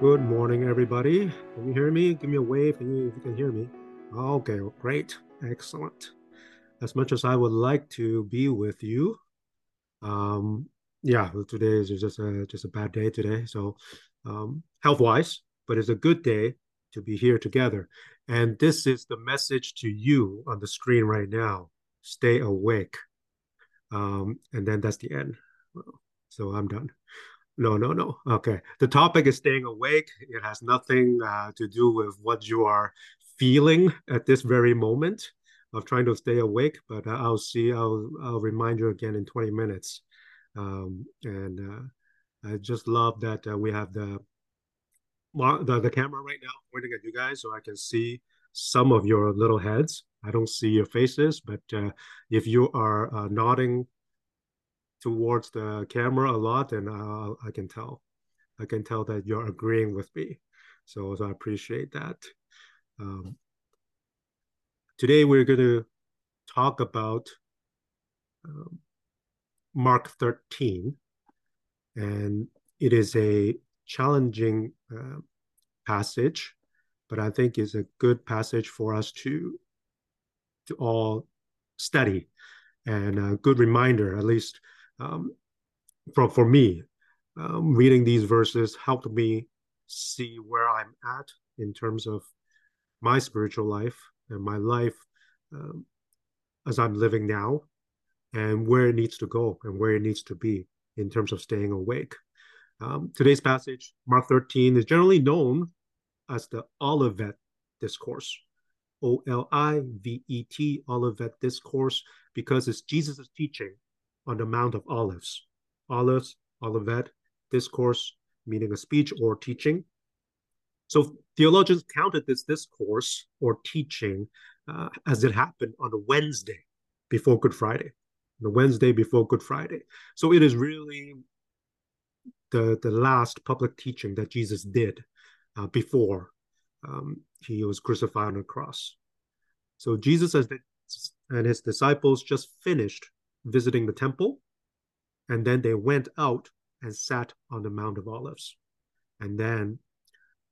Good morning, everybody. Can you hear me? Give me a wave if you, can hear me. Okay, great. Excellent. As much as I would like to be with you, um, yeah, today is just a just a bad day today. So, um, health wise, but it's a good day to be here together. And this is the message to you on the screen right now. Stay awake. Um, and then that's the end. So I'm done. No, no, no. Okay. The topic is staying awake. It has nothing uh, to do with what you are feeling at this very moment of trying to stay awake. But I'll see. I'll I'll remind you again in 20 minutes. Um, and uh, I just love that uh, we have the, the the camera right now pointing at you guys, so I can see some of your little heads. I don't see your faces, but uh, if you are uh, nodding towards the camera a lot, and uh, I can tell. I can tell that you're agreeing with me. So, so I appreciate that. Um, today we're going to talk about um, Mark 13, and it is a challenging uh, passage, but I think is a good passage for us to to all study and a good reminder, at least um, for for me, um, reading these verses helped me see where I'm at in terms of my spiritual life and my life um, as I'm living now, and where it needs to go and where it needs to be in terms of staying awake. Um, today's passage, Mark 13, is generally known as the Olivet Discourse, O L I V E T, Olivet Discourse, because it's Jesus' teaching on the Mount of Olives. Olives, Olivet, discourse, meaning a speech or teaching. So theologians counted this discourse or teaching uh, as it happened on a Wednesday before Good Friday, the Wednesday before Good Friday. So it is really the, the last public teaching that Jesus did uh, before um, he was crucified on the cross. So Jesus and his disciples just finished visiting the temple, and then they went out and sat on the Mount of Olives. And then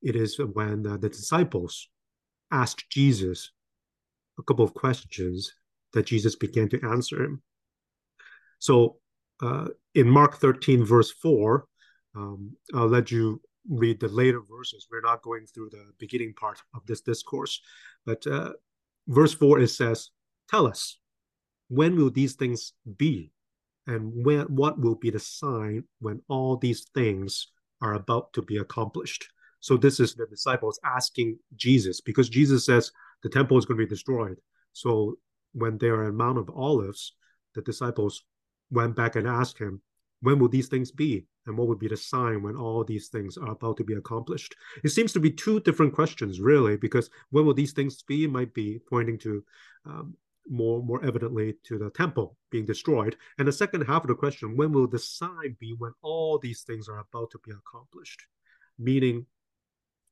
it is when the disciples asked Jesus a couple of questions that Jesus began to answer him. So uh, in Mark 13, verse 4, um, I'll let you read the later verses. We're not going through the beginning part of this discourse, but uh, verse 4 it says, Tell us, when will these things be? And when, what will be the sign when all these things are about to be accomplished? So this is the disciples asking Jesus because Jesus says the temple is going to be destroyed. So when they are in Mount of Olives, the disciples went back and asked him, when will these things be? And what would be the sign when all these things are about to be accomplished? It seems to be two different questions, really, because when will these things be might be pointing to um, more more evidently to the temple being destroyed. And the second half of the question, when will the sign be when all these things are about to be accomplished? Meaning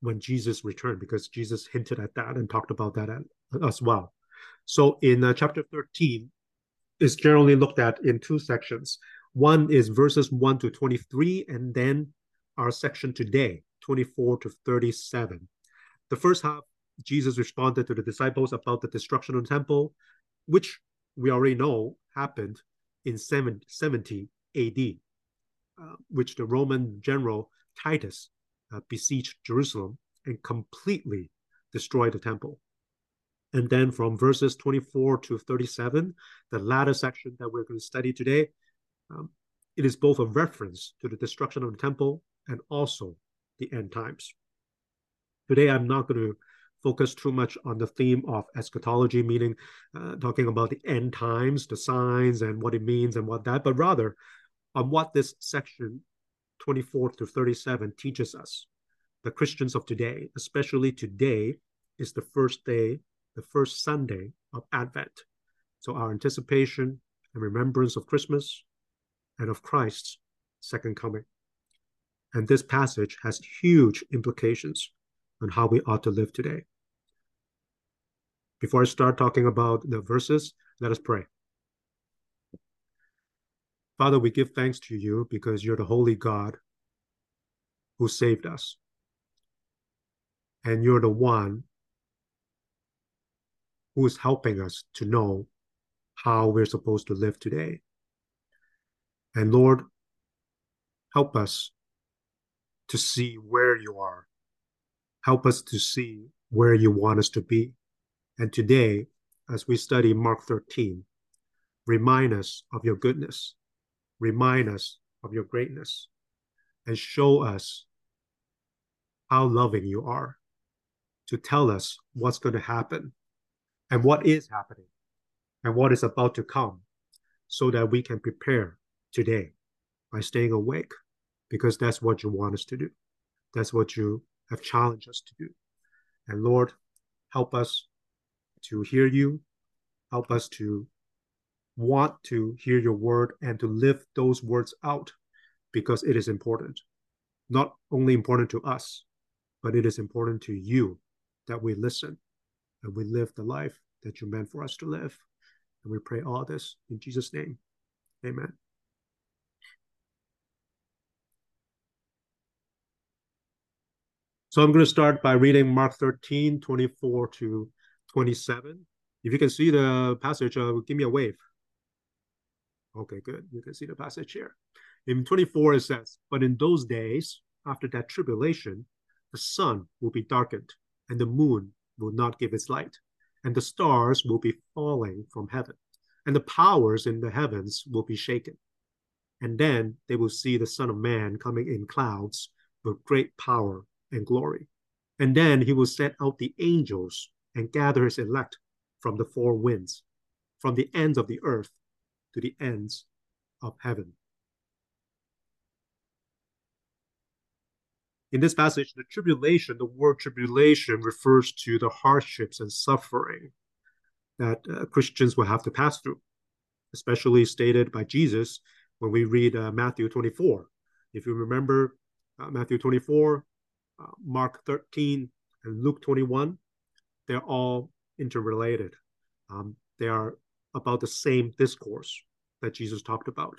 when Jesus returned, because Jesus hinted at that and talked about that as well. So in uh, chapter 13, is generally looked at in two sections. One is verses 1 to 23, and then our section today, 24 to 37. The first half, Jesus responded to the disciples about the destruction of the temple which we already know happened in 70 AD, uh, which the Roman general Titus uh, besieged Jerusalem and completely destroyed the temple. And then from verses 24 to 37, the latter section that we're going to study today, um, it is both a reference to the destruction of the temple and also the end times. Today, I'm not going to focus too much on the theme of eschatology, meaning uh, talking about the end times, the signs, and what it means and what that, but rather on what this section 24 to 37 teaches us. The Christians of today, especially today, is the first day, the first Sunday of Advent. So our anticipation and remembrance of Christmas and of Christ's second coming. And this passage has huge implications on how we ought to live today. Before I start talking about the verses, let us pray. Father, we give thanks to you because you're the holy God who saved us. And you're the one who is helping us to know how we're supposed to live today. And Lord, help us to see where you are. Help us to see where you want us to be. And today, as we study Mark 13, remind us of your goodness, remind us of your greatness, and show us how loving you are to tell us what's going to happen and what is happening and what is about to come so that we can prepare today by staying awake because that's what you want us to do. That's what you have challenged us to do. And Lord, help us to hear you, help us to want to hear your word and to live those words out because it is important. Not only important to us, but it is important to you that we listen and we live the life that you meant for us to live. And we pray all this in Jesus' name. Amen. So I'm going to start by reading Mark 13, 24 to 27. If you can see the passage, uh, give me a wave. Okay, good. You can see the passage here. In 24, it says, But in those days, after that tribulation, the sun will be darkened, and the moon will not give its light, and the stars will be falling from heaven, and the powers in the heavens will be shaken. And then they will see the Son of Man coming in clouds with great power and glory. And then he will send out the angels and gather his elect from the four winds, from the ends of the earth to the ends of heaven. In this passage, the tribulation, the word tribulation refers to the hardships and suffering that uh, Christians will have to pass through, especially stated by Jesus when we read uh, Matthew 24. If you remember uh, Matthew 24, uh, Mark 13, and Luke 21, they're all interrelated. Um, they are about the same discourse that Jesus talked about.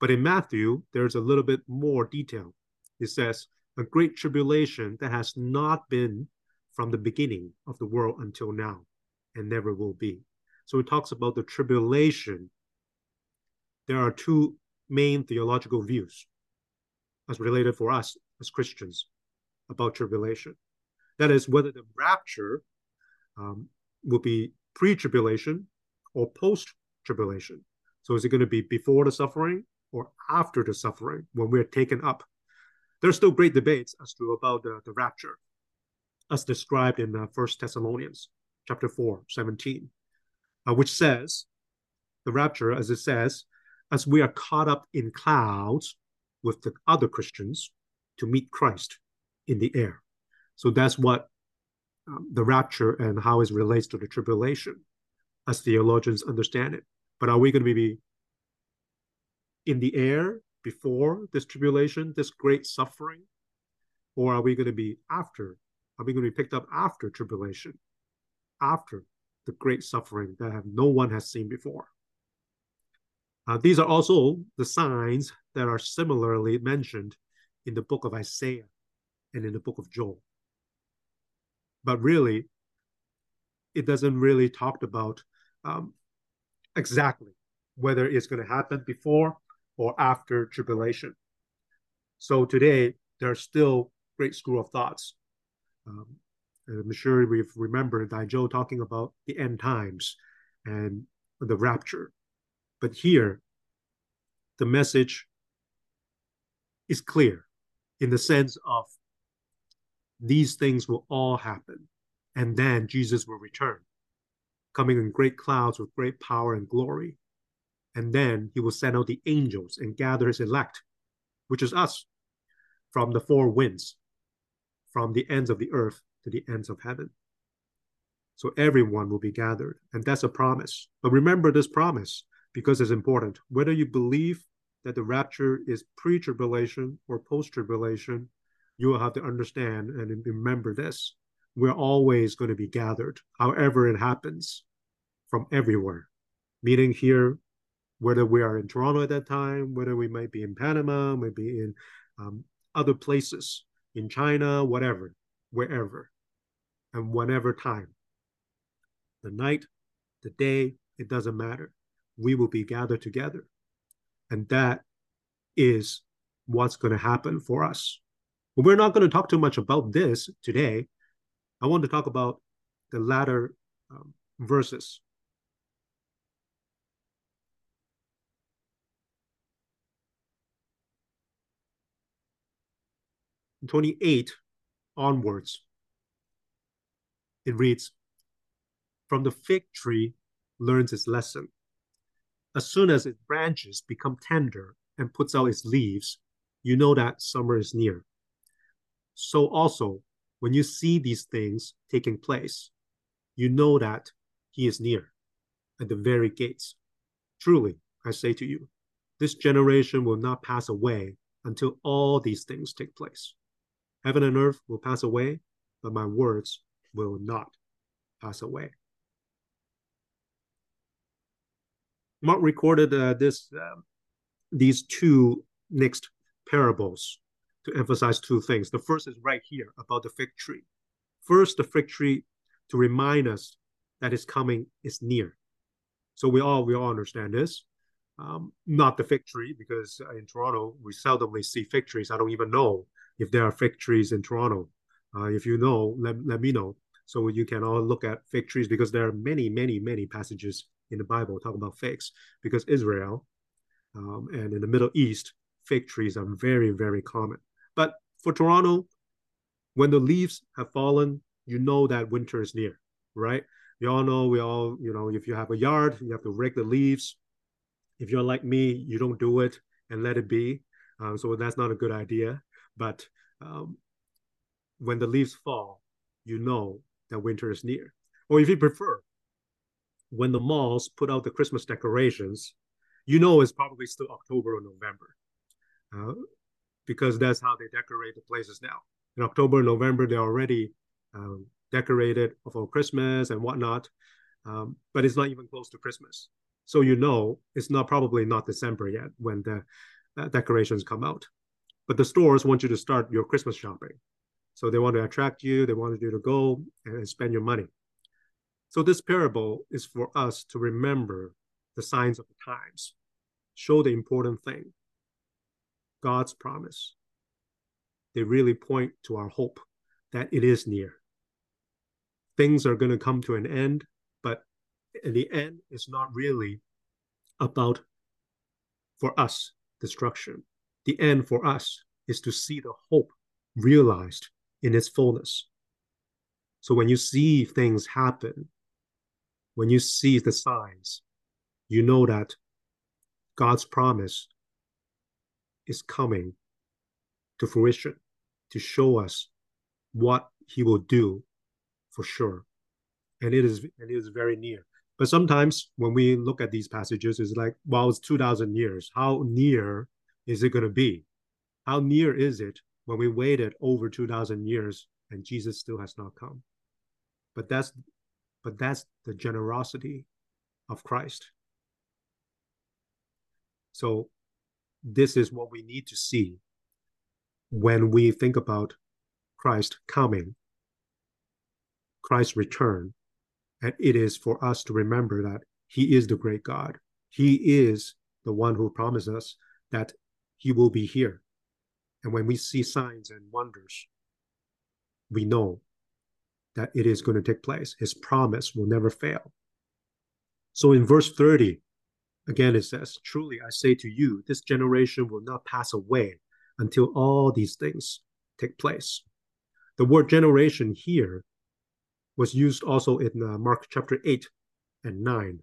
But in Matthew, there's a little bit more detail. It says, a great tribulation that has not been from the beginning of the world until now and never will be. So it talks about the tribulation. There are two main theological views as related for us as Christians about tribulation. That is, whether the rapture um, will be pre tribulation or post tribulation. So is it going to be before the suffering or after the suffering when we're taken up? There's still great debates as to about the, the rapture, as described in uh, Thessalonians chapter 4, 17, uh, which says, the rapture, as it says, as we are caught up in clouds with the other Christians to meet Christ in the air. So that's what um, the rapture and how it relates to the tribulation, as theologians understand it. But are we going to be in the air before this tribulation, this great suffering? Or are we going to be after? Are we going to be picked up after tribulation, after the great suffering that have no one has seen before? Uh, these are also the signs that are similarly mentioned in the book of Isaiah and in the book of Joel. But really, it doesn't really talk about um, exactly whether it's going to happen before or after tribulation. So today, there's still great school of thoughts. Um, I'm sure we've remembered Daijo talking about the end times and the rapture. But here, the message is clear in the sense of these things will all happen. And then Jesus will return, coming in great clouds with great power and glory. And then he will send out the angels and gather his elect, which is us, from the four winds, from the ends of the earth to the ends of heaven. So everyone will be gathered. And that's a promise. But remember this promise because it's important. Whether you believe that the rapture is pre tribulation or post tribulation, you will have to understand and remember this. We're always going to be gathered, however it happens, from everywhere. Meeting here, whether we are in Toronto at that time, whether we might be in Panama, maybe in um, other places, in China, whatever, wherever. and whenever time. The night, the day, it doesn't matter. We will be gathered together. And that is what's going to happen for us. But we're not going to talk too much about this today. I want to talk about the latter um, verses. Twenty-eight onwards, it reads, "From the fig tree learns its lesson. As soon as its branches become tender and puts out its leaves, you know that summer is near. So also, when you see these things taking place, you know that he is near at the very gates. Truly, I say to you, this generation will not pass away until all these things take place. Heaven and earth will pass away, but my words will not pass away. Mark recorded uh, this uh, these two next parables to emphasize two things. The first is right here about the fig tree. First, the fig tree to remind us that his coming is near. So we all we all understand this. Um, not the fig tree because in Toronto we seldomly see fig trees. I don't even know if there are fig trees in Toronto. Uh, if you know, let, let me know. So you can all look at fig trees because there are many, many, many passages in the Bible talking about figs because Israel um, and in the Middle East, fig trees are very, very common. But for Toronto, when the leaves have fallen, you know that winter is near, right? You all know, we all, you know, if you have a yard, you have to rake the leaves. If you're like me, you don't do it and let it be. Um, so that's not a good idea. But um, when the leaves fall, you know that winter is near. Or if you prefer, when the malls put out the Christmas decorations, you know it's probably still October or November, uh, because that's how they decorate the places now. In October, November, they're already um, decorated for Christmas and whatnot, um, but it's not even close to Christmas. So you know it's not probably not December yet when the uh, decorations come out. But the stores want you to start your Christmas shopping. So they want to attract you, they want you to go and spend your money. So this parable is for us to remember the signs of the times, show the important thing, God's promise. They really point to our hope that it is near. Things are going to come to an end, but in the end, it's not really about for us destruction. The end for us is to see the hope realized in its fullness. So when you see things happen, when you see the signs, you know that God's promise is coming to fruition to show us what he will do for sure. And it is and it is very near. But sometimes when we look at these passages, it's like, well, it's 2,000 years. How near is it going to be? How near is it when we waited over 2,000 years and Jesus still has not come? But that's but that's the generosity of Christ. So this is what we need to see when we think about Christ coming, Christ's return. And it is for us to remember that He is the great God. He is the one who promised us that He will be here. And when we see signs and wonders, we know that it is going to take place. His promise will never fail. So in verse 30, again it says, Truly I say to you, this generation will not pass away until all these things take place. The word generation here was used also in uh, Mark chapter 8 and 9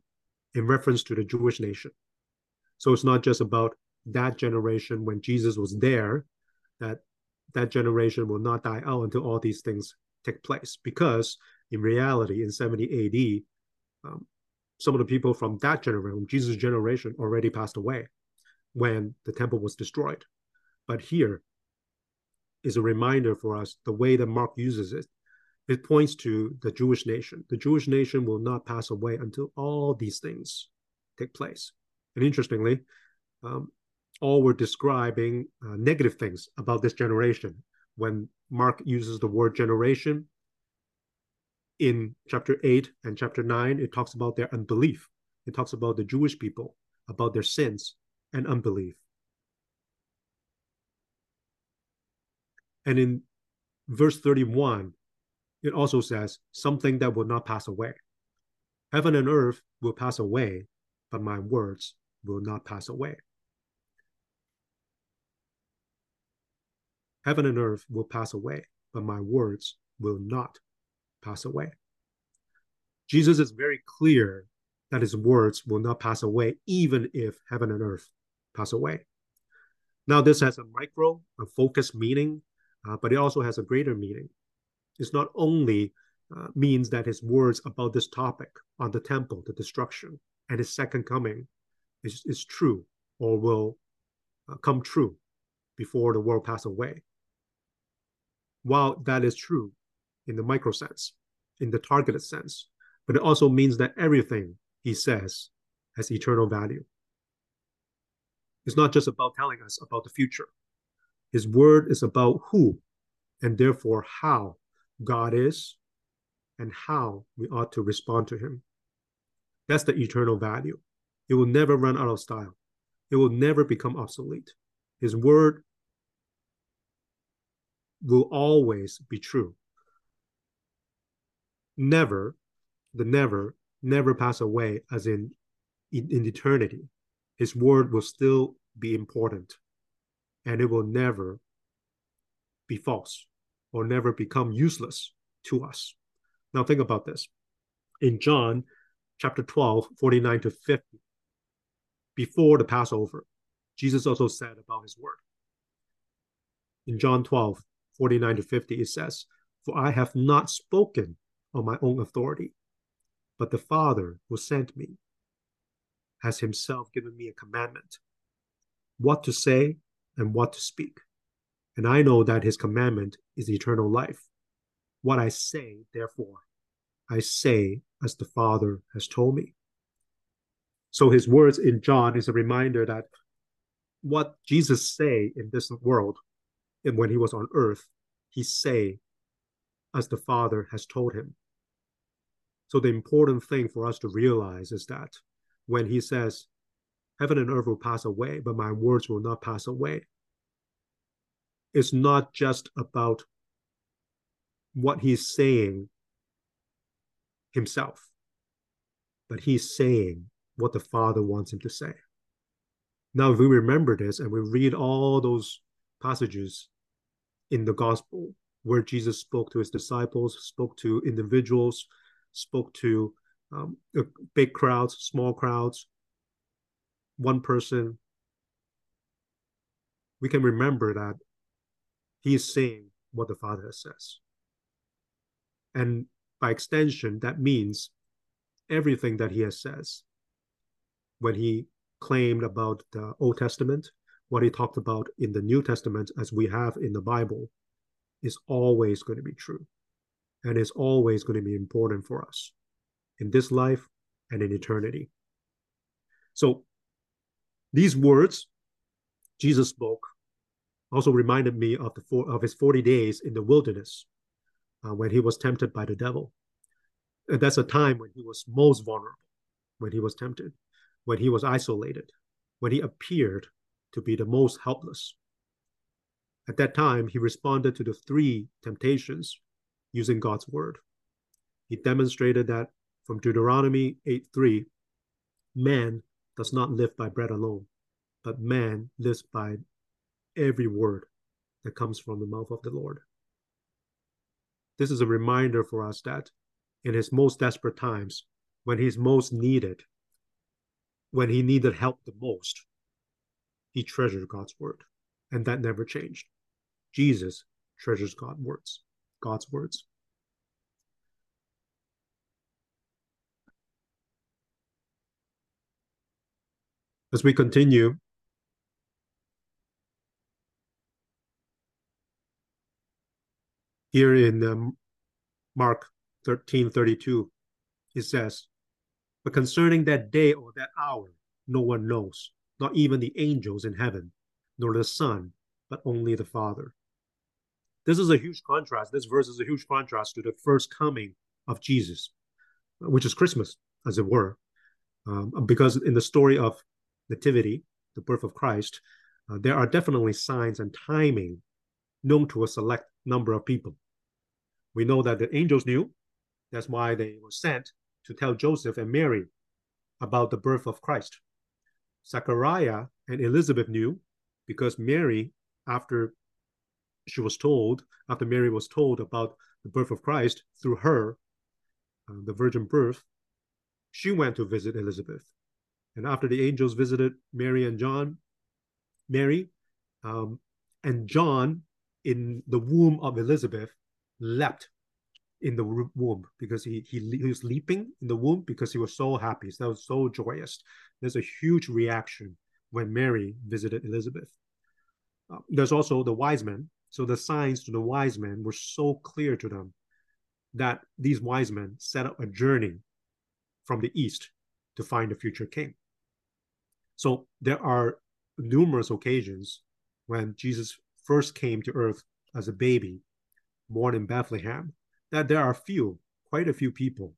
in reference to the Jewish nation. So it's not just about that generation when Jesus was there, that that generation will not die out until all these things take place because in reality in 70 AD um, some of the people from that generation Jesus generation already passed away when the temple was destroyed. But here is a reminder for us the way that Mark uses it. It points to the Jewish nation. The Jewish nation will not pass away until all these things take place. And interestingly um, all were describing uh, negative things about this generation. When Mark uses the word generation, in chapter 8 and chapter 9, it talks about their unbelief. It talks about the Jewish people, about their sins and unbelief. And in verse 31, it also says, something that will not pass away. Heaven and earth will pass away, but my words will not pass away. Heaven and earth will pass away, but my words will not pass away. Jesus is very clear that his words will not pass away, even if heaven and earth pass away. Now, this has a micro, a focused meaning, uh, but it also has a greater meaning. It's not only uh, means that his words about this topic on the temple, the destruction, and his second coming is, is true or will uh, come true before the world pass away. While that is true in the micro sense, in the targeted sense, but it also means that everything he says has eternal value. It's not just about telling us about the future. His word is about who and therefore how God is and how we ought to respond to him. That's the eternal value. It will never run out of style. It will never become obsolete. His word will always be true. Never, the never, never pass away as in, in, in eternity. His word will still be important and it will never be false or never become useless to us. Now, think about this. In John chapter 12, 49 to 50, before the Passover, Jesus also said about his word. In John 12, 49 to 50, it says, For I have not spoken on my own authority, but the Father who sent me has himself given me a commandment what to say and what to speak. And I know that his commandment is eternal life. What I say, therefore, I say as the Father has told me. So his words in John is a reminder that what Jesus say in this world and when he was on earth, he say as the Father has told him. So the important thing for us to realize is that when he says, Heaven and earth will pass away, but my words will not pass away, it's not just about what he's saying himself, but he's saying what the Father wants him to say. Now, if we remember this and we read all those passages in the gospel where Jesus spoke to his disciples, spoke to individuals, spoke to um, big crowds, small crowds, one person, we can remember that he is saying what the Father says. And by extension, that means everything that he has says. When he claimed about the Old Testament, what he talked about in the New Testament, as we have in the Bible, is always going to be true and is always going to be important for us in this life and in eternity. So, these words Jesus spoke also reminded me of the four, of his 40 days in the wilderness uh, when he was tempted by the devil. And that's a time when he was most vulnerable, when he was tempted, when he was isolated, when he appeared to be the most helpless. At that time, he responded to the three temptations using God's word. He demonstrated that from Deuteronomy 8 3, man does not live by bread alone, but man lives by every word that comes from the mouth of the Lord. This is a reminder for us that in his most desperate times, when he's most needed, when he needed help the most, he treasured God's word. And that never changed. Jesus treasures God's words, God's words. As we continue Here in um, Mark 13 32, it says, But concerning that day or that hour, no one knows, not even the angels in heaven, nor the Son, but only the Father. This is a huge contrast. This verse is a huge contrast to the first coming of Jesus, which is Christmas, as it were. Um, because in the story of Nativity, the birth of Christ, uh, there are definitely signs and timing known to a select number of people. We know that the angels knew. That's why they were sent to tell Joseph and Mary about the birth of Christ. Zechariah and Elizabeth knew because Mary, after she was told, after Mary was told about the birth of Christ through her, uh, the virgin birth, she went to visit Elizabeth. And after the angels visited Mary and John, Mary um, and John in the womb of Elizabeth leapt in the womb because he, he, he was leaping in the womb because he was so happy. So that was so joyous. There's a huge reaction when Mary visited Elizabeth. Uh, there's also the wise men. So the signs to the wise men were so clear to them that these wise men set up a journey from the east to find a future king. So there are numerous occasions when Jesus first came to earth as a baby, born in Bethlehem, that there are few, quite a few people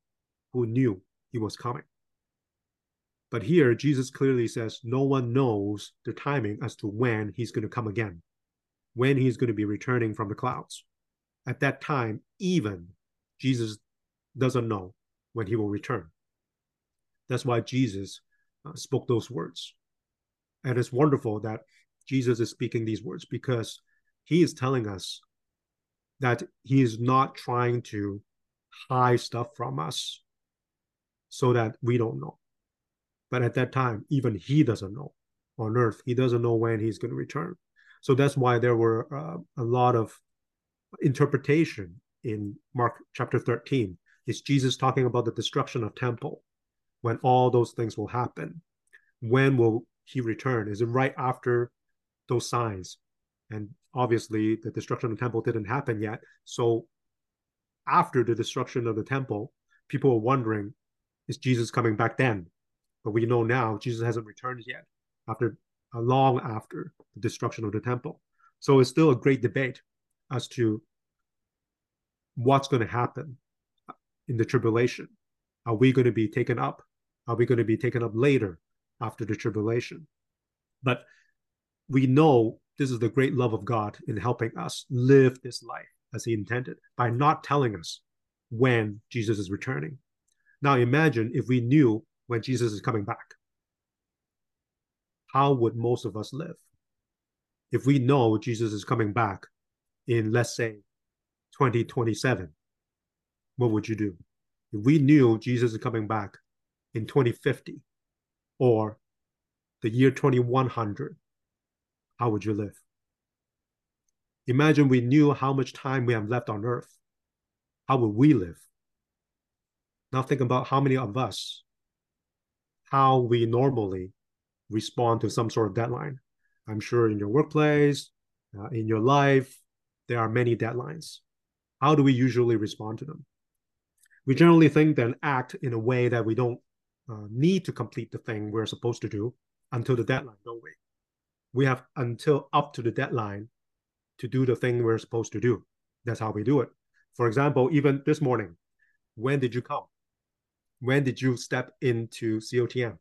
who knew he was coming. But here, Jesus clearly says no one knows the timing as to when he's going to come again, when he's going to be returning from the clouds. At that time, even Jesus doesn't know when he will return. That's why Jesus uh, spoke those words. And it's wonderful that Jesus is speaking these words because he is telling us that he is not trying to hide stuff from us so that we don't know. But at that time, even he doesn't know on earth. He doesn't know when he's going to return. So that's why there were uh, a lot of interpretation in Mark chapter 13. Is Jesus talking about the destruction of temple when all those things will happen? When will he return? Is it right after those signs? And obviously, the destruction of the temple didn't happen yet. So after the destruction of the temple, people are wondering, is Jesus coming back then? But we know now Jesus hasn't returned yet after Uh, long after the destruction of the temple. So it's still a great debate as to what's going to happen uh, in the tribulation. Are we going to be taken up? Are we going to be taken up later after the tribulation? But we know this is the great love of God in helping us live this life as He intended by not telling us when Jesus is returning. Now imagine if we knew when Jesus is coming back. How would most of us live? If we know Jesus is coming back in, let's say, 2027, what would you do? If we knew Jesus is coming back in 2050 or the year 2100, how would you live? Imagine we knew how much time we have left on earth. How would we live? Now think about how many of us how we normally respond to some sort of deadline. I'm sure in your workplace, uh, in your life, there are many deadlines. How do we usually respond to them? We generally think and act in a way that we don't uh, need to complete the thing we're supposed to do until the deadline, don't we? We have until up to the deadline to do the thing we're supposed to do. That's how we do it. For example, even this morning, when did you come? when did you step into COTM?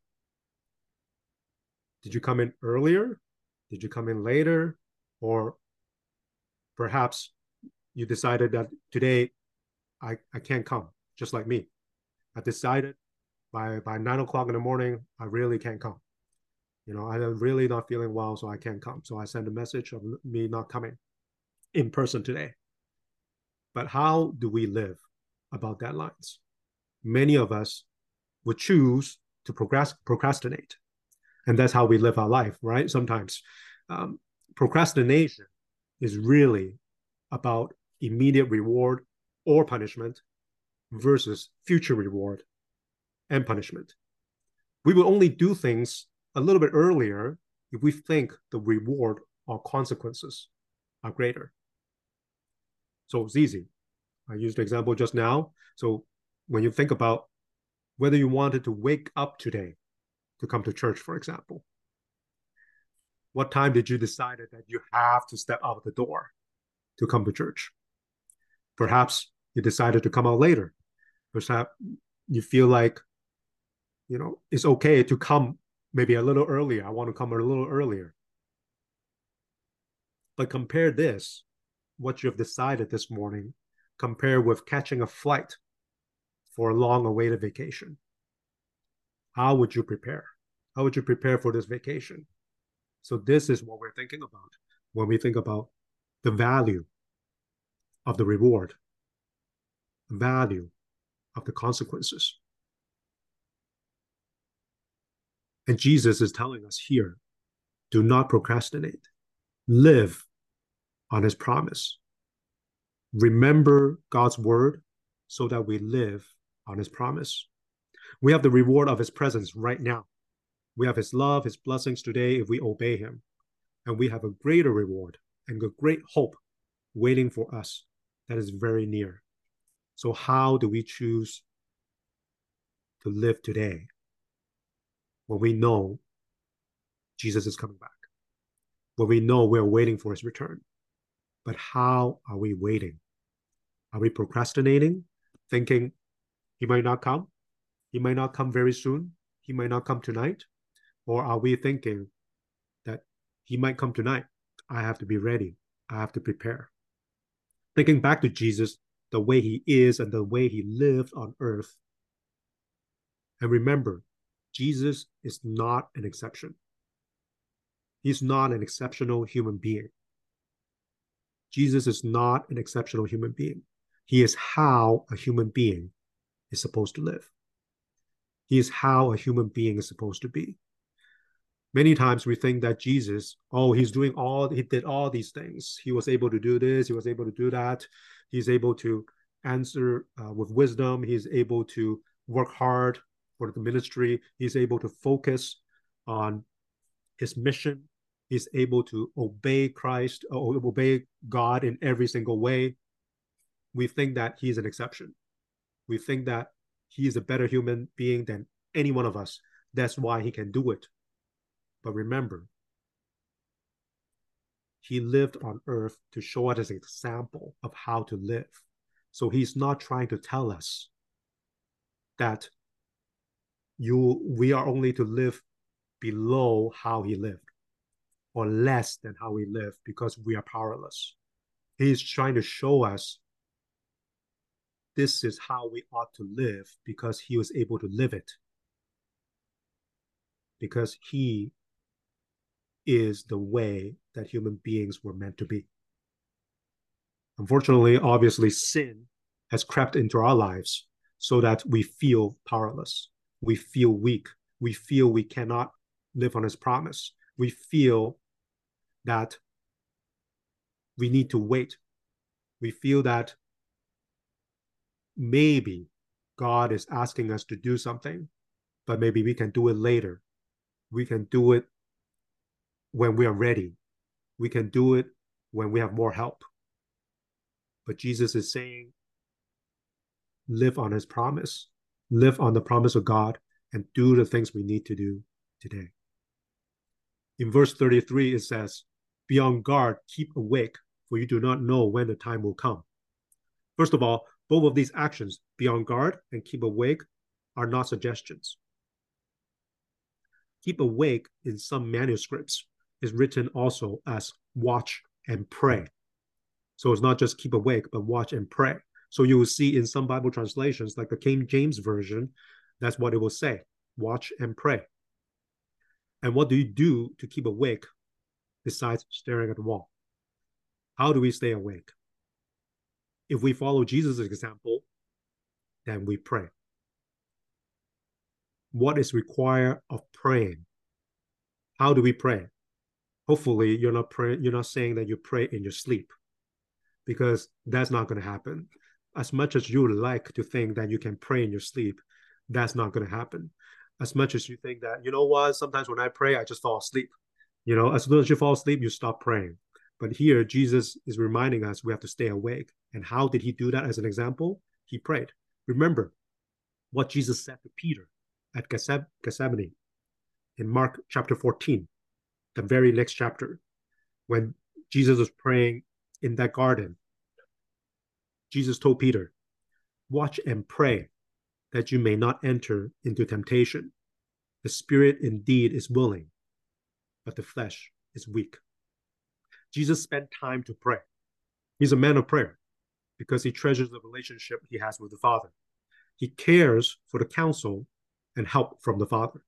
Did you come in earlier? Did you come in later? Or perhaps you decided that today I, I can't come, just like me. I decided by by nine o'clock in the morning, I really can't come. You know, I'm really not feeling well, so I can't come. So I send a message of me not coming in person today. But how do we live about deadlines? many of us would choose to procrastinate. And that's how we live our life, right? Sometimes um, procrastination is really about immediate reward or punishment versus future reward and punishment. We will only do things a little bit earlier if we think the reward or consequences are greater. So it's easy. I used the example just now. So when you think about whether you wanted to wake up today to come to church, for example, what time did you decide that you have to step out the door to come to church? Perhaps you decided to come out later. Perhaps you feel like, you know, it's okay to come maybe a little earlier. I want to come a little earlier. But compare this, what you have decided this morning, compare with catching a flight for a long awaited vacation. How would you prepare? How would you prepare for this vacation? So, this is what we're thinking about when we think about the value of the reward, the value of the consequences. And Jesus is telling us here do not procrastinate, live on his promise. Remember God's word so that we live on his promise. We have the reward of his presence right now. We have his love, his blessings today if we obey him. And we have a greater reward and a great hope waiting for us that is very near. So, how do we choose to live today when we know Jesus is coming back? When we know we're waiting for his return? But how are we waiting? Are we procrastinating, thinking he might not come? He might not come very soon. He might not come tonight. Or are we thinking that he might come tonight? I have to be ready. I have to prepare. Thinking back to Jesus the way he is and the way he lived on earth. And remember, Jesus is not an exception. He's not an exceptional human being. Jesus is not an exceptional human being. He is how a human being is supposed to live. He is how a human being is supposed to be. Many times we think that Jesus, oh, he's doing all, he did all these things. He was able to do this, he was able to do that. He's able to answer uh, with wisdom. He's able to work hard for the ministry. He's able to focus on his mission. He's able to obey Christ, uh, obey God in every single way. We think that he's an exception. We think that he is a better human being than any one of us. That's why he can do it. But remember, he lived on earth to show us an example of how to live. So he's not trying to tell us that you we are only to live below how he lived or less than how he lived because we are powerless. He's trying to show us this is how we ought to live because he was able to live it. Because he is the way that human beings were meant to be. Unfortunately, obviously, sin has crept into our lives so that we feel powerless. We feel weak. We feel we cannot live on his promise. We feel that we need to wait. We feel that maybe God is asking us to do something, but maybe we can do it later. We can do it when we are ready. We can do it when we have more help. But Jesus is saying, live on his promise, live on the promise of God, and do the things we need to do today. In verse 33, it says, Be on guard, keep awake, for you do not know when the time will come. First of all, both of these actions, be on guard and keep awake, are not suggestions. Keep awake in some manuscripts is written also as watch and pray. So it's not just keep awake, but watch and pray. So you will see in some Bible translations, like the King James Version, that's what it will say watch and pray. And what do you do to keep awake besides staring at the wall? How do we stay awake? If we follow Jesus' example, then we pray. What is required of praying? How do we pray? hopefully you're not praying you're not saying that you pray in your sleep because that's not going to happen as much as you like to think that you can pray in your sleep that's not going to happen as much as you think that you know what sometimes when i pray i just fall asleep you know as soon as you fall asleep you stop praying but here jesus is reminding us we have to stay awake and how did he do that as an example he prayed remember what jesus said to peter at gethsemane in mark chapter 14 the very next chapter, when Jesus was praying in that garden, Jesus told Peter, Watch and pray that you may not enter into temptation. The spirit indeed is willing, but the flesh is weak. Jesus spent time to pray. He's a man of prayer because he treasures the relationship he has with the Father. He cares for the counsel and help from the Father.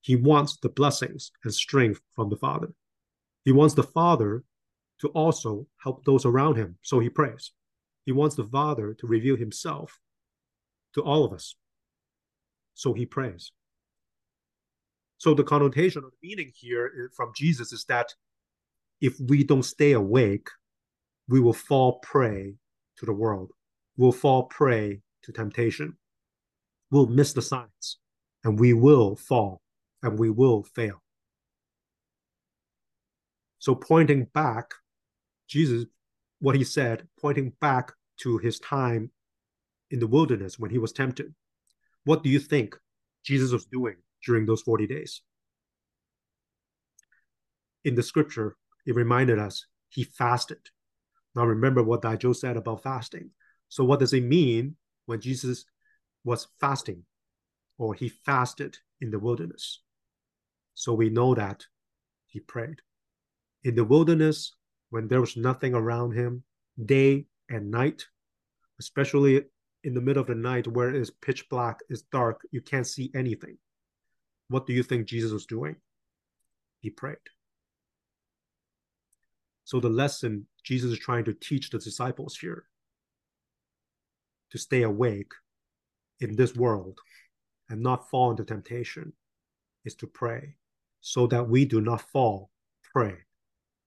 He wants the blessings and strength from the Father. He wants the Father to also help those around him, so he prays. He wants the Father to reveal himself to all of us, so he prays. So the connotation or the meaning here from Jesus is that if we don't stay awake, we will fall prey to the world. We'll fall prey to temptation. We'll miss the signs and we will fall and we will fail. So, pointing back, Jesus, what he said, pointing back to his time in the wilderness when he was tempted, what do you think Jesus was doing during those 40 days? In the scripture, it reminded us he fasted. Now, remember what Daijo said about fasting. So, what does it mean when Jesus was fasting or he fasted in the wilderness? So, we know that he prayed. In the wilderness, when there was nothing around him, day and night, especially in the middle of the night where it is pitch black, it's dark, you can't see anything. What do you think Jesus was doing? He prayed. So the lesson Jesus is trying to teach the disciples here to stay awake in this world and not fall into temptation is to pray so that we do not fall prey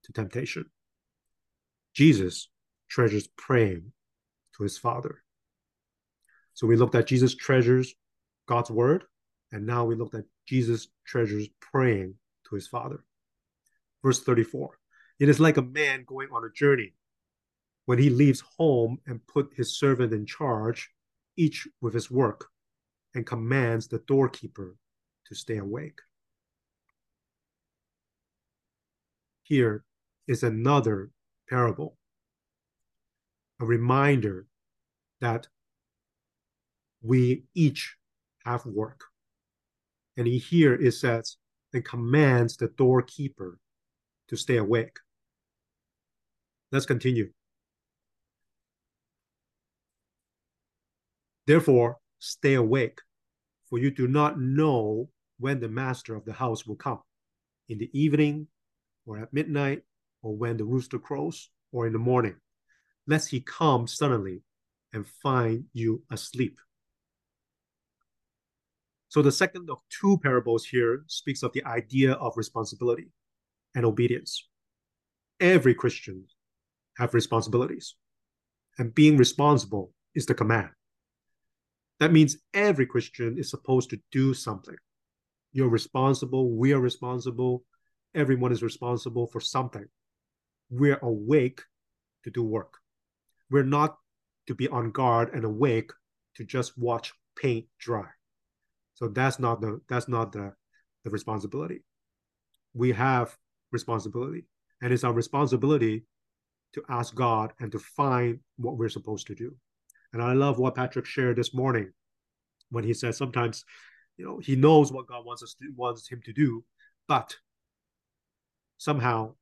to temptation. Jesus treasures praying to his Father. So we looked at Jesus treasures God's word, and now we looked at Jesus treasures praying to his Father. Verse 34 it is like a man going on a journey. When he leaves home and put his servant in charge, each with his work, and commands the doorkeeper to stay awake. Here is another parable, a reminder that we each have work. And here it says, and commands the doorkeeper to stay awake. Let's continue. Therefore, stay awake, for you do not know when the master of the house will come in the evening, or at midnight, or when the rooster crows, or in the morning, lest he come suddenly and find you asleep. So, the second of two parables here speaks of the idea of responsibility and obedience. Every Christian have responsibilities. And being responsible is the command. That means every Christian is supposed to do something. You're responsible, we are responsible, everyone is responsible for something. We're awake to do work. We're not to be on guard and awake to just watch paint dry. So that's not the that's not the, the responsibility. We have responsibility. And it's our responsibility to ask God and to find what we're supposed to do. And I love what Patrick shared this morning when he said sometimes, you know, he knows what God wants us to, wants him to do, but somehow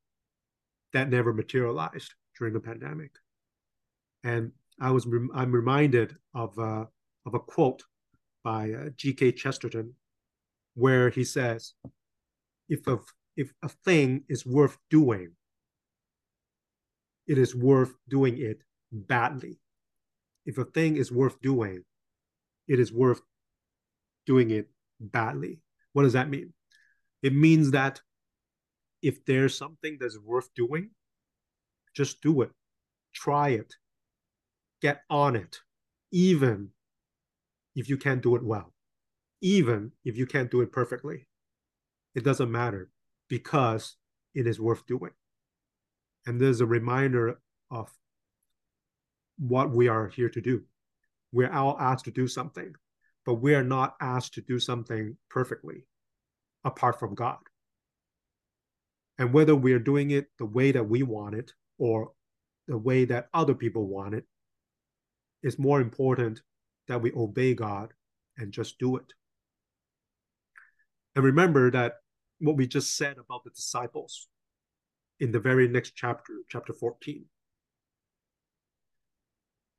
that never materialized during the pandemic. And I was I'm reminded of uh, of a quote by uh, G.K. Chesterton, where he says, "If a if a thing is worth doing, it is worth doing it badly. If a thing is worth doing, it is worth doing it badly. What does that mean? It means that if there's something that's worth doing, just do it. Try it. Get on it. Even if you can't do it well. Even if you can't do it perfectly. It doesn't matter because it is worth doing and there's a reminder of what we are here to do. We're all asked to do something, but we are not asked to do something perfectly apart from God. And whether we are doing it the way that we want it or the way that other people want it, it's more important that we obey God and just do it. And remember that what we just said about the disciples in the very next chapter, chapter 14.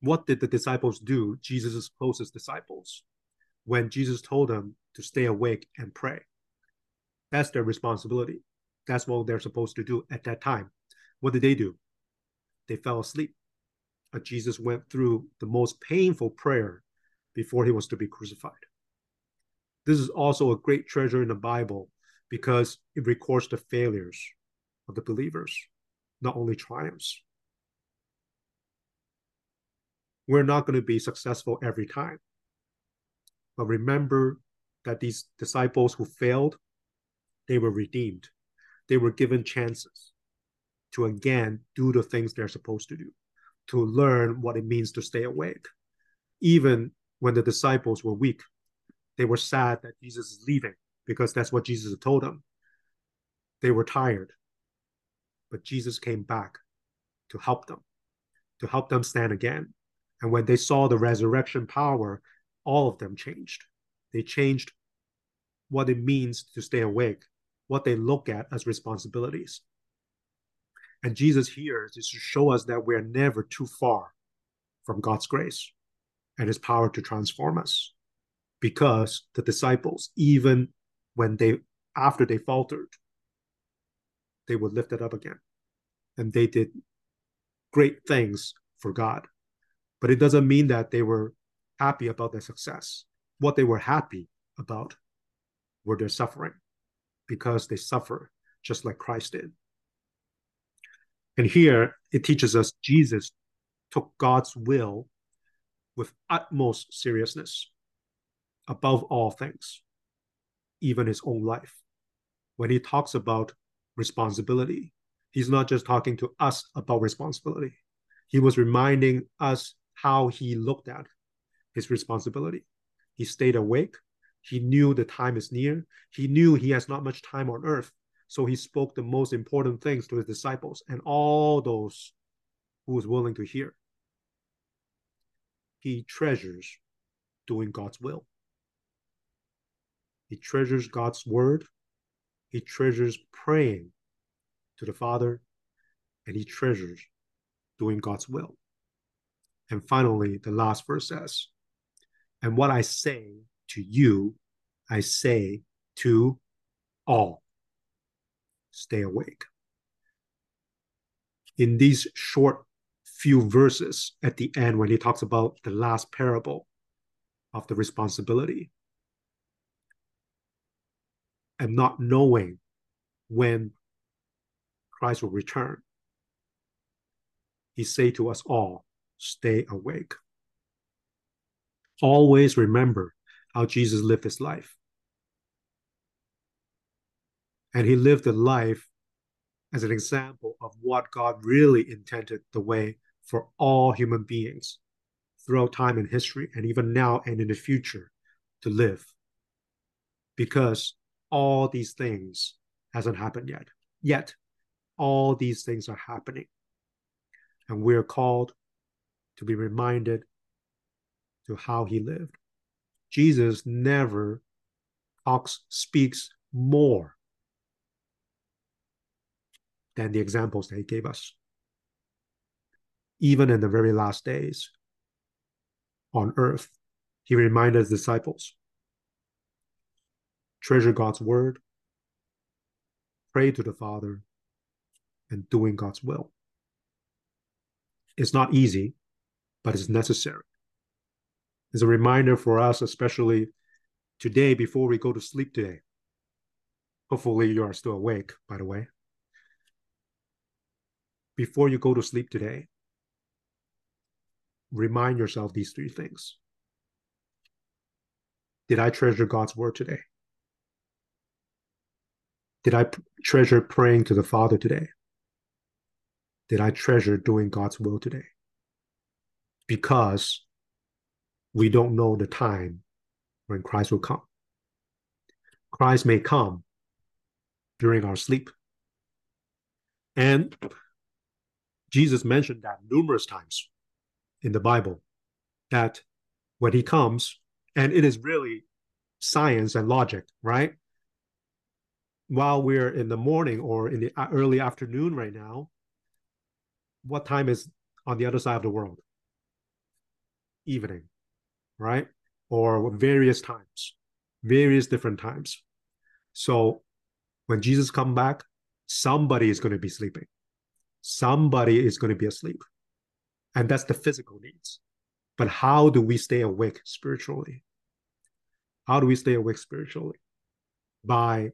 What did the disciples do, Jesus' closest disciples, when Jesus told them to stay awake and pray? That's their responsibility. That's what they're supposed to do at that time. What did they do? They fell asleep. Jesus went through the most painful prayer before he was to be crucified. This is also a great treasure in the Bible because it records the failures of the believers, not only triumphs. We're not going to be successful every time. But remember that these disciples who failed, they were redeemed. They were given chances to again do the things they're supposed to do, to learn what it means to stay awake. Even when the disciples were weak, they were sad that Jesus is leaving because that's what Jesus told them. They were tired, but Jesus came back to help them, to help them stand again. And when they saw the resurrection power, all of them changed. They changed what it means to stay awake, what they look at as responsibilities. And Jesus here is to show us that we're never too far from God's grace and his power to transform us. Because the disciples, even when they after they faltered, they would lift it up again. And they did great things for God. But it doesn't mean that they were happy about their success. What they were happy about were their suffering because they suffer just like Christ did. And here it teaches us Jesus took God's will with utmost seriousness above all things, even his own life. When he talks about responsibility, he's not just talking to us about responsibility. He was reminding us how he looked at his responsibility. He stayed awake. He knew the time is near. He knew he has not much time on earth. So he spoke the most important things to his disciples and all those who was willing to hear. He treasures doing God's will. He treasures God's word. He treasures praying to the Father, and he treasures doing God's will. And finally, the last verse says, And what I say to you, I say to all stay awake. In these short few verses at the end, when he talks about the last parable of the responsibility and not knowing when Christ will return, he say to us all, stay awake. Always remember how Jesus lived his life. And he lived a life as an example of what God really intended the way for all human beings throughout time and history, and even now and in the future to live. Because all these things hasn't happened yet. Yet, all these things are happening. And we're called to be reminded to how he lived. Jesus never talks, speaks more than the examples that he gave us. Even in the very last days on earth, he reminded his disciples treasure God's word, pray to the Father, and doing God's will. It's not easy, but it's necessary. It's a reminder for us, especially today before we go to sleep today. Hopefully, you are still awake, by the way before you go to sleep today, remind yourself these three things. Did I treasure God's word today? Did I treasure praying to the Father today? Did I treasure doing God's will today? Because we don't know the time when Christ will come. Christ may come during our sleep. And Jesus mentioned that numerous times in the Bible that when he comes, And it is really science and logic, right? While we're in the morning or in the uh, early afternoon right now, what time is on the other side of the world? Evening, right? Or various times, various different times. So when Jesus come back, somebody is going to be sleeping. Somebody is going to be asleep. And that's the physical needs. But how do we stay awake spiritually? How do we stay awake spiritually? By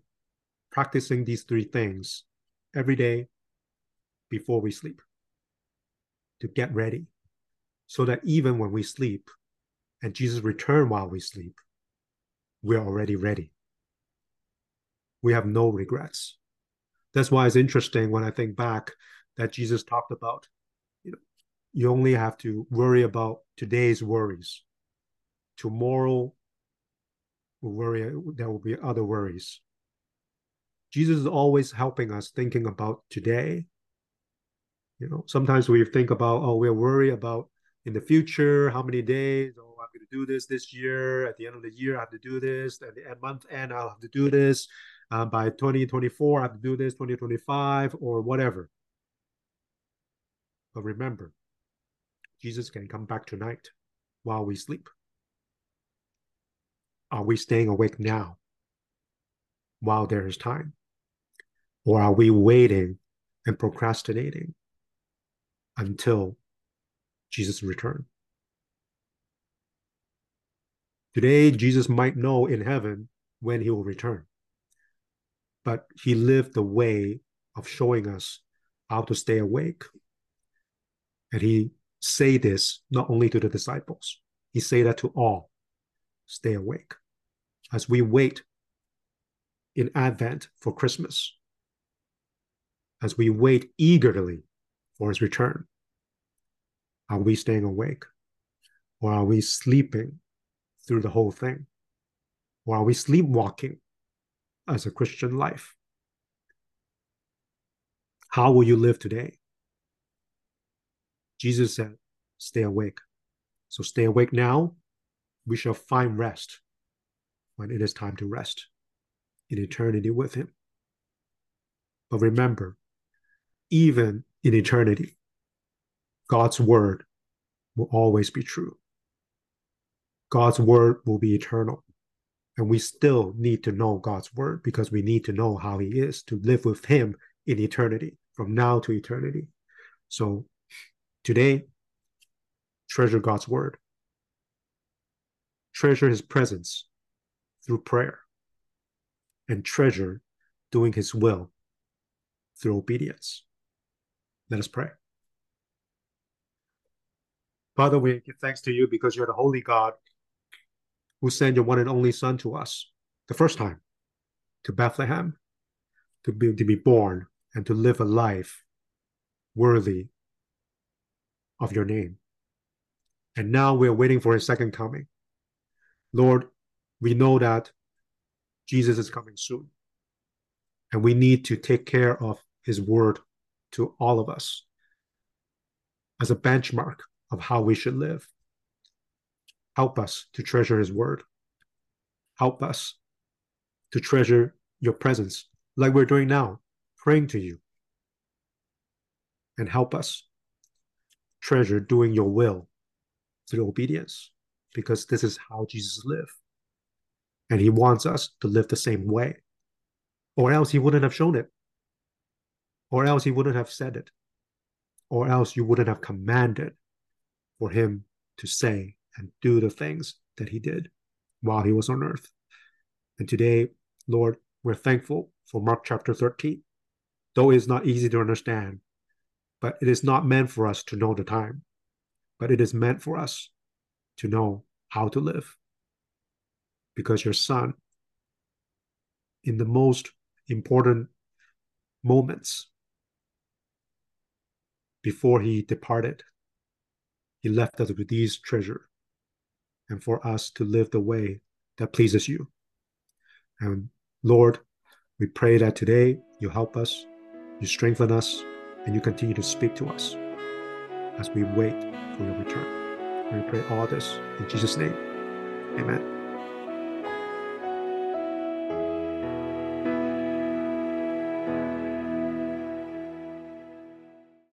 practicing these three things every day before we sleep to get ready so that even when we sleep and Jesus return while we sleep, we're already ready. We have no regrets. That's why it's interesting when I think back that Jesus talked about, you know, you only have to worry about today's worries. Tomorrow will worry, there will be other worries. Jesus is always helping us thinking about today. You know, sometimes we think about, oh, we're worried about in the future, how many days, oh, I'm going to do this this year. At the end of the year, I have to do this. At the end month end, I'll have to do this. Um, by 2024, I have to do this, 2025, or whatever. But remember, Jesus can come back tonight while we sleep. Are we staying awake now while there is time? Or are we waiting and procrastinating until Jesus' return? Today, Jesus might know in heaven when he will return, but he lived the way of showing us how to stay awake. And he say this not only to the disciples, he say that to all. Stay awake as we wait in Advent for Christmas, as we wait eagerly for his return, are we staying awake? Or are we sleeping through the whole thing? Or are we sleepwalking as a Christian life? How will you live today? Jesus said, Stay awake. So stay awake now. We shall find rest when it is time to rest in eternity with him. But remember, even in eternity, God's word will always be true. God's word will be eternal. And we still need to know God's word because we need to know how he is to live with him in eternity, from now to eternity. So today, treasure God's word, treasure his presence through prayer, and treasure doing his will through obedience. Let us pray. Father, we give thanks to you because you're the holy God who sent your one and only Son to us the first time to Bethlehem to be, to be born and to live a life worthy of your name. And now we're waiting for his second coming. Lord, we know that Jesus is coming soon. And we need to take care of his word to all of us as a benchmark of how we should live. Help us to treasure his word. Help us to treasure your presence like we're doing now, praying to you. And help us treasure doing your will through obedience because this is how Jesus lived. And he wants us to live the same way, or else he wouldn't have shown it, or else he wouldn't have said it, or else you wouldn't have commanded for him to say and do the things that he did while he was on earth. And today, Lord, we're thankful for Mark chapter 13. Though it is not easy to understand, but it is not meant for us to know the time, but it is meant for us to know how to live. Because your son, in the most important moments before he departed, he left us with these treasure and for us to live the way that pleases you. And Lord, we pray that today you help us, you strengthen us, and you continue to speak to us as we wait for your return. We pray all this in Jesus' name. Amen.